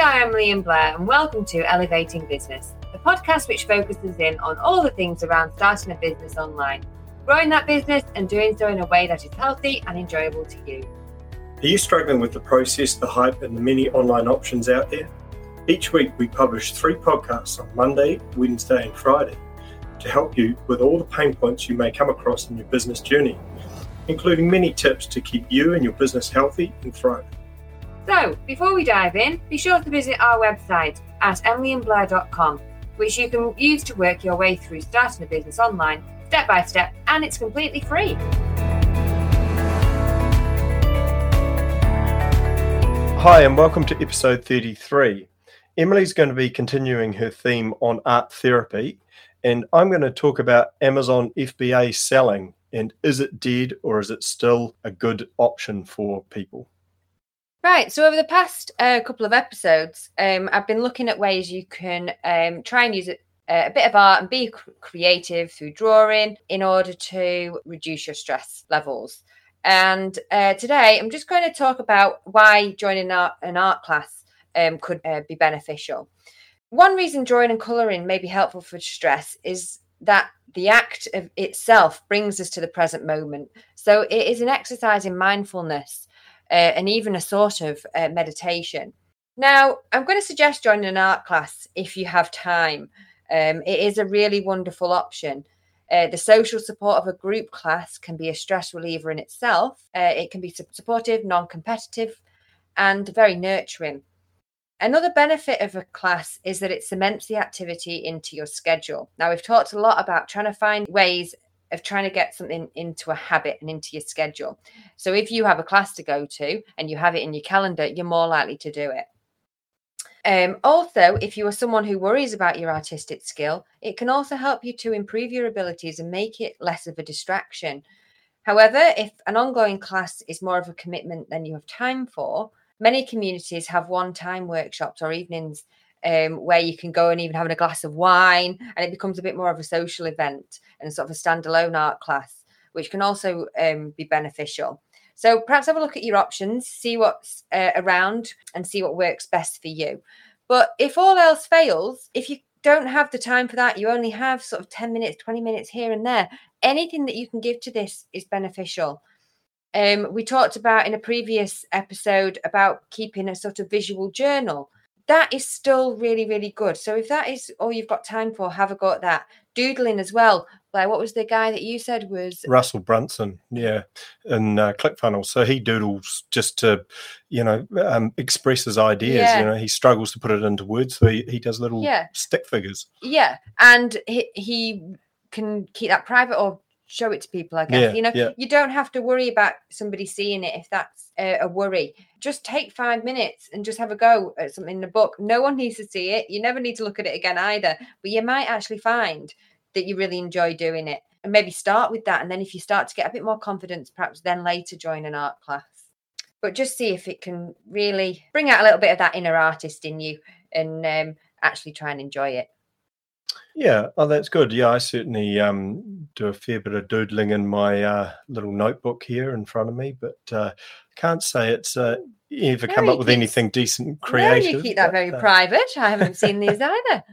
are Emily and Blair, and welcome to Elevating Business, the podcast which focuses in on all the things around starting a business online, growing that business, and doing so in a way that is healthy and enjoyable to you. Are you struggling with the process, the hype, and the many online options out there? Each week, we publish three podcasts on Monday, Wednesday, and Friday to help you with all the pain points you may come across in your business journey, including many tips to keep you and your business healthy and thriving. So, before we dive in, be sure to visit our website at emilyandblair.com, which you can use to work your way through starting a business online step by step, and it's completely free. Hi, and welcome to episode 33. Emily's going to be continuing her theme on art therapy, and I'm going to talk about Amazon FBA selling and is it dead or is it still a good option for people? Right. So over the past uh, couple of episodes, um, I've been looking at ways you can um, try and use it, uh, a bit of art and be creative through drawing in order to reduce your stress levels. And uh, today, I'm just going to talk about why joining art, an art class um, could uh, be beneficial. One reason drawing and colouring may be helpful for stress is that the act of itself brings us to the present moment. So it is an exercise in mindfulness uh, and even a sort of uh, meditation. Now, I'm going to suggest joining an art class if you have time. Um, it is a really wonderful option. Uh, the social support of a group class can be a stress reliever in itself. Uh, it can be supportive, non competitive, and very nurturing. Another benefit of a class is that it cements the activity into your schedule. Now, we've talked a lot about trying to find ways of trying to get something into a habit and into your schedule. So if you have a class to go to and you have it in your calendar, you're more likely to do it. Um, also, if you are someone who worries about your artistic skill, it can also help you to improve your abilities and make it less of a distraction. However, if an ongoing class is more of a commitment than you have time for, many communities have one time workshops or evenings um, where you can go and even having a glass of wine, and it becomes a bit more of a social event and sort of a standalone art class, which can also um, be beneficial. So perhaps have a look at your options, see what's uh, around, and see what works best for you. But if all else fails, if you don't have the time for that, you only have sort of 10 minutes, 20 minutes here and there, anything that you can give to this is beneficial. Um, we talked about in a previous episode about keeping a sort of visual journal that is still really, really good. So if that is all you've got time for, have a go at that. Doodling as well. Like what was the guy that you said was Russell Brunson? Yeah, in uh, ClickFunnels. So he doodles just to, you know, um, express his ideas. Yeah. You know, he struggles to put it into words, so he, he does little yeah. stick figures. Yeah, and he, he can keep that private or show it to people i guess. Yeah, you know yeah. you don't have to worry about somebody seeing it if that's a, a, worry. Just take five minutes and just have a go at something in the book. No one needs to see it. You never need to look at it again either. But you might actually find that you really enjoy doing it. And maybe start with that. And then if you start to get a bit more confidence perhaps then later join an art class. But just see if it can really bring out a little bit of that inner artist in you and um, actually try and enjoy it yeah, oh, that's good. Yeah, I certainly um, do a fair bit of doodling in my uh, little notebook here in front of me, but uh, can't say it's uh, ever no, come up with keep, anything decent creative. No, you keep that very uh, private. I haven't seen these either.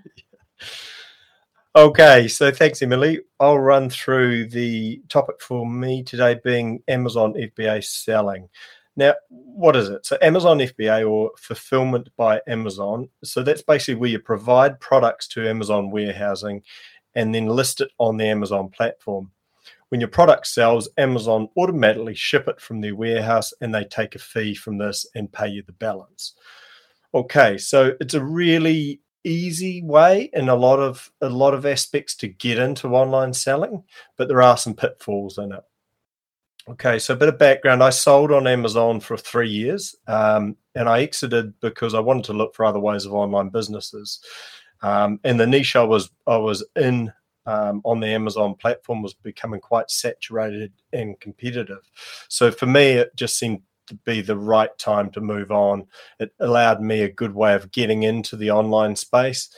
Okay, so thanks, Emily. I'll run through the topic for me today being Amazon FBA selling. Now, what is it? So, Amazon FBA or fulfillment by Amazon. So, that's basically where you provide products to Amazon warehousing and then list it on the Amazon platform. When your product sells, Amazon automatically ship it from their warehouse and they take a fee from this and pay you the balance. Okay, so it's a really easy way in a lot of a lot of aspects to get into online selling, but there are some pitfalls in it. Okay, so a bit of background. I sold on Amazon for three years, um, and I exited because I wanted to look for other ways of online businesses. Um, and the niche I was I was in um, on the Amazon platform was becoming quite saturated and competitive. So for me, it just seemed to be the right time to move on. It allowed me a good way of getting into the online space.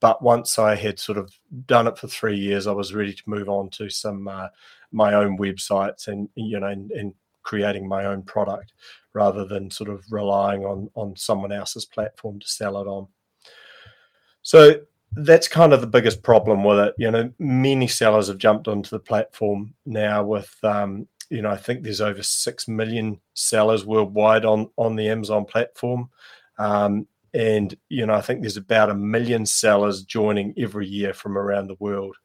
But once I had sort of done it for three years, I was ready to move on to some uh, my own websites and you know and, and creating my own product rather than sort of relying on on someone else's platform to sell it on. So that's kind of the biggest problem with it. You know, many sellers have jumped onto the platform now with um, you know, I think there's over six million sellers worldwide on on the Amazon platform. Um, and you know, I think there's about a million sellers joining every year from around the world.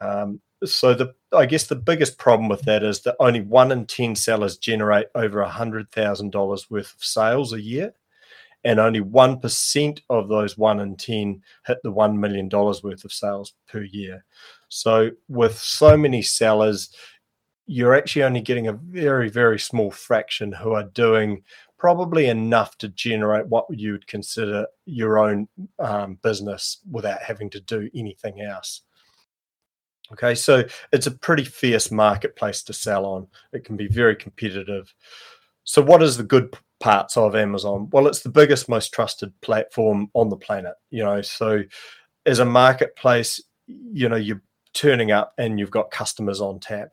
Um, so the I guess the biggest problem with that is that only one in ten sellers generate over hundred thousand dollars worth of sales a year, and only one percent of those one in ten hit the one million dollars worth of sales per year. So with so many sellers, you're actually only getting a very very small fraction who are doing probably enough to generate what you would consider your own um, business without having to do anything else. Okay, so it's a pretty fierce marketplace to sell on. It can be very competitive. So, what is the good parts of Amazon? Well, it's the biggest, most trusted platform on the planet. You know, so as a marketplace, you know, you're turning up and you've got customers on tap.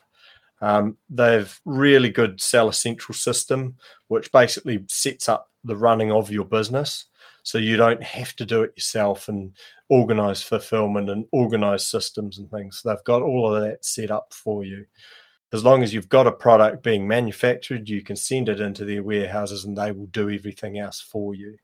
Um, they've really good seller central system, which basically sets up the running of your business so you don't have to do it yourself and organize fulfillment and organize systems and things. They've got all of that set up for you. As long as you've got a product being manufactured, you can send it into their warehouses and they will do everything else for you.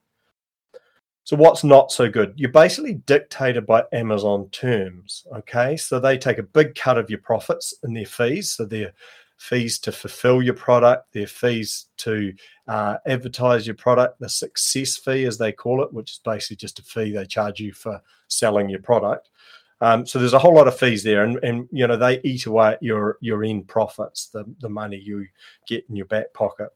So, what's not so good? You're basically dictated by Amazon terms. Okay. So, they take a big cut of your profits and their fees. So, their fees to fulfill your product, their fees to uh, advertise your product, the success fee, as they call it, which is basically just a fee they charge you for selling your product. Um, so there's a whole lot of fees there, and, and you know they eat away at your your end profits, the the money you get in your back pocket.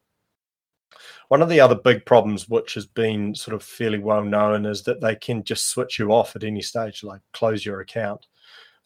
One of the other big problems, which has been sort of fairly well known, is that they can just switch you off at any stage, like close your account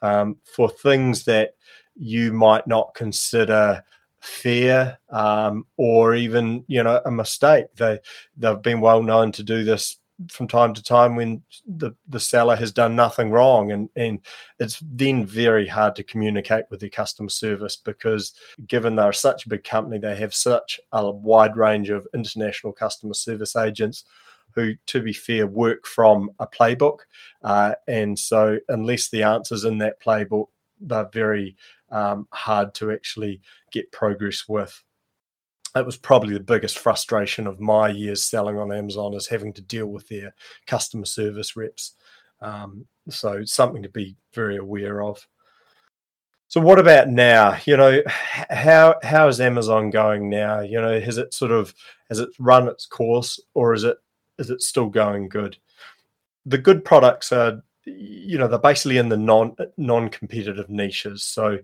um, for things that you might not consider fair um, or even you know a mistake. They they've been well known to do this from time to time when the, the seller has done nothing wrong and and it's then very hard to communicate with their customer service because given they're such a big company they have such a wide range of international customer service agents who to be fair work from a playbook uh, and so unless the answers in that playbook they're very um, hard to actually get progress with. It was probably the biggest frustration of my years selling on Amazon is having to deal with their customer service reps. Um, so something to be very aware of. So what about now? You know, how how is Amazon going now? You know, has it sort of has it run its course, or is it is it still going good? The good products are you know they're basically in the non non competitive niches so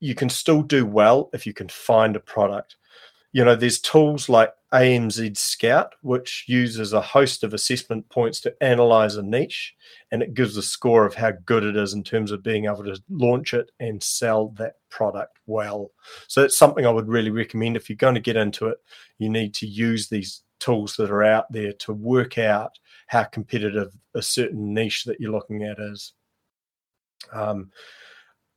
you can still do well if you can find a product you know there's tools like AMZ Scout which uses a host of assessment points to analyze a niche and it gives a score of how good it is in terms of being able to launch it and sell that product well so it's something i would really recommend if you're going to get into it you need to use these tools that are out there to work out how competitive a certain niche that you're looking at is. Um,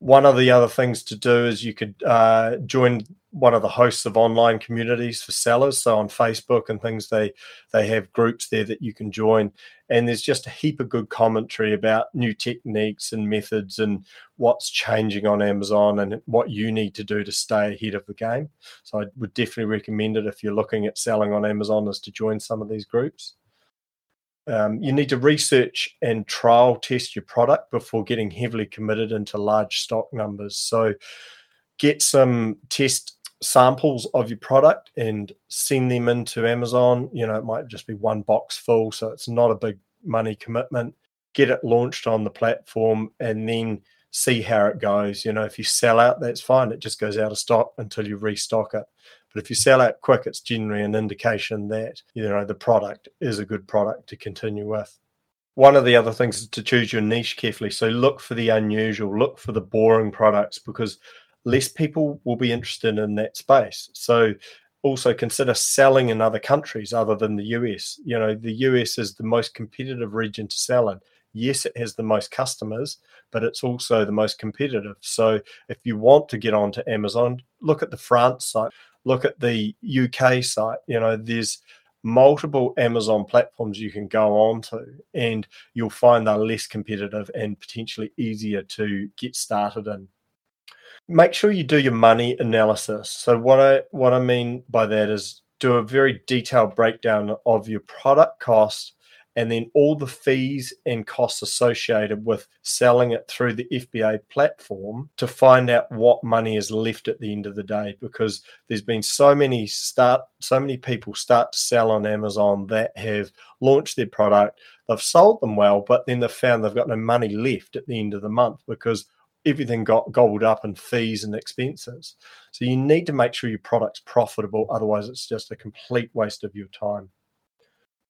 one of the other things to do is you could uh, join one of the hosts of online communities for sellers. So on Facebook and things, they they have groups there that you can join, and there's just a heap of good commentary about new techniques and methods and what's changing on Amazon and what you need to do to stay ahead of the game. So I would definitely recommend it if you're looking at selling on Amazon, is to join some of these groups. Um, you need to research and trial test your product before getting heavily committed into large stock numbers. So, get some test samples of your product and send them into Amazon. You know, it might just be one box full, so it's not a big money commitment. Get it launched on the platform and then see how it goes. You know, if you sell out, that's fine. It just goes out of stock until you restock it. But if you sell out quick, it's generally an indication that you know the product is a good product to continue with. One of the other things is to choose your niche carefully. So look for the unusual, look for the boring products because less people will be interested in that space. So also consider selling in other countries other than the US. You know, the US is the most competitive region to sell in. Yes, it has the most customers, but it's also the most competitive. So if you want to get onto Amazon, look at the France site, look at the UK site. You know, there's multiple Amazon platforms you can go on to, and you'll find they're less competitive and potentially easier to get started in. Make sure you do your money analysis. So what I what I mean by that is do a very detailed breakdown of your product cost and then all the fees and costs associated with selling it through the FBA platform to find out what money is left at the end of the day because there's been so many start so many people start to sell on Amazon that have launched their product they've sold them well but then they've found they've got no money left at the end of the month because everything got gobbled up in fees and expenses. So you need to make sure your product's profitable otherwise it's just a complete waste of your time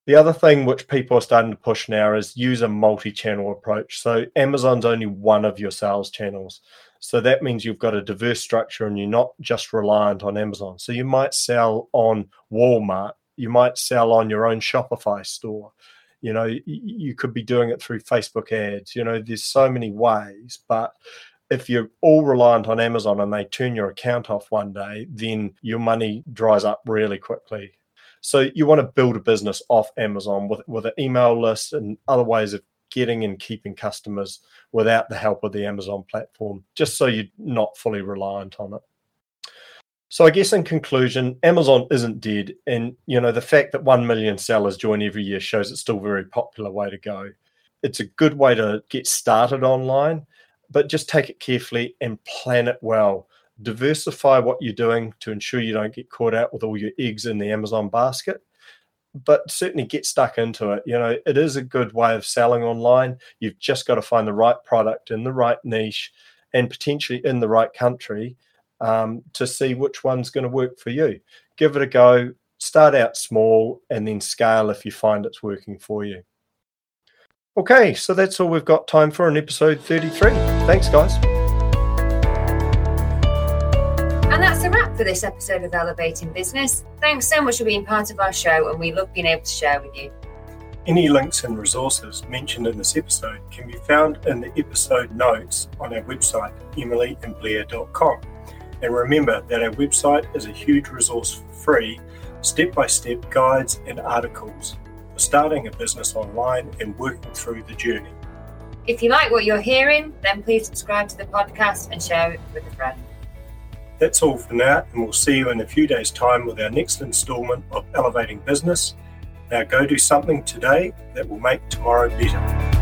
the other thing which people are starting to push now is use a multi channel approach. So Amazon's only one of your sales channels. So that means you've got a diverse structure and you're not just reliant on Amazon. So you might sell on Walmart, you might sell on your own Shopify store. You know, you could be doing it through Facebook ads. You know, there's so many ways, but if you're all reliant on Amazon and they turn your account off one day, then your money dries up really quickly. So you want to build a business off Amazon with, with an email list and other ways of getting and keeping customers without the help of the Amazon platform, just so you're not fully reliant on it. So I guess in conclusion, Amazon isn't dead, and you know the fact that one million sellers join every year shows it's still a very popular way to go. It's a good way to get started online, but just take it carefully and plan it well diversify what you're doing to ensure you don't get caught out with all your eggs in the Amazon basket. But certainly get stuck into it. You know, it is a good way of selling online. You've just got to find the right product in the right niche and potentially in the right country um, to see which one's going to work for you. Give it a go. Start out small and then scale if you find it's working for you. Okay, so that's all we've got time for in episode 33. Thanks, guys. For this episode of Elevating Business. Thanks so much for being part of our show, and we love being able to share with you. Any links and resources mentioned in this episode can be found in the episode notes on our website, emilyandblair.com. And remember that our website is a huge resource for free, step by step guides and articles for starting a business online and working through the journey. If you like what you're hearing, then please subscribe to the podcast and share it with a friend. That's all for now, and we'll see you in a few days' time with our next installment of Elevating Business. Now go do something today that will make tomorrow better.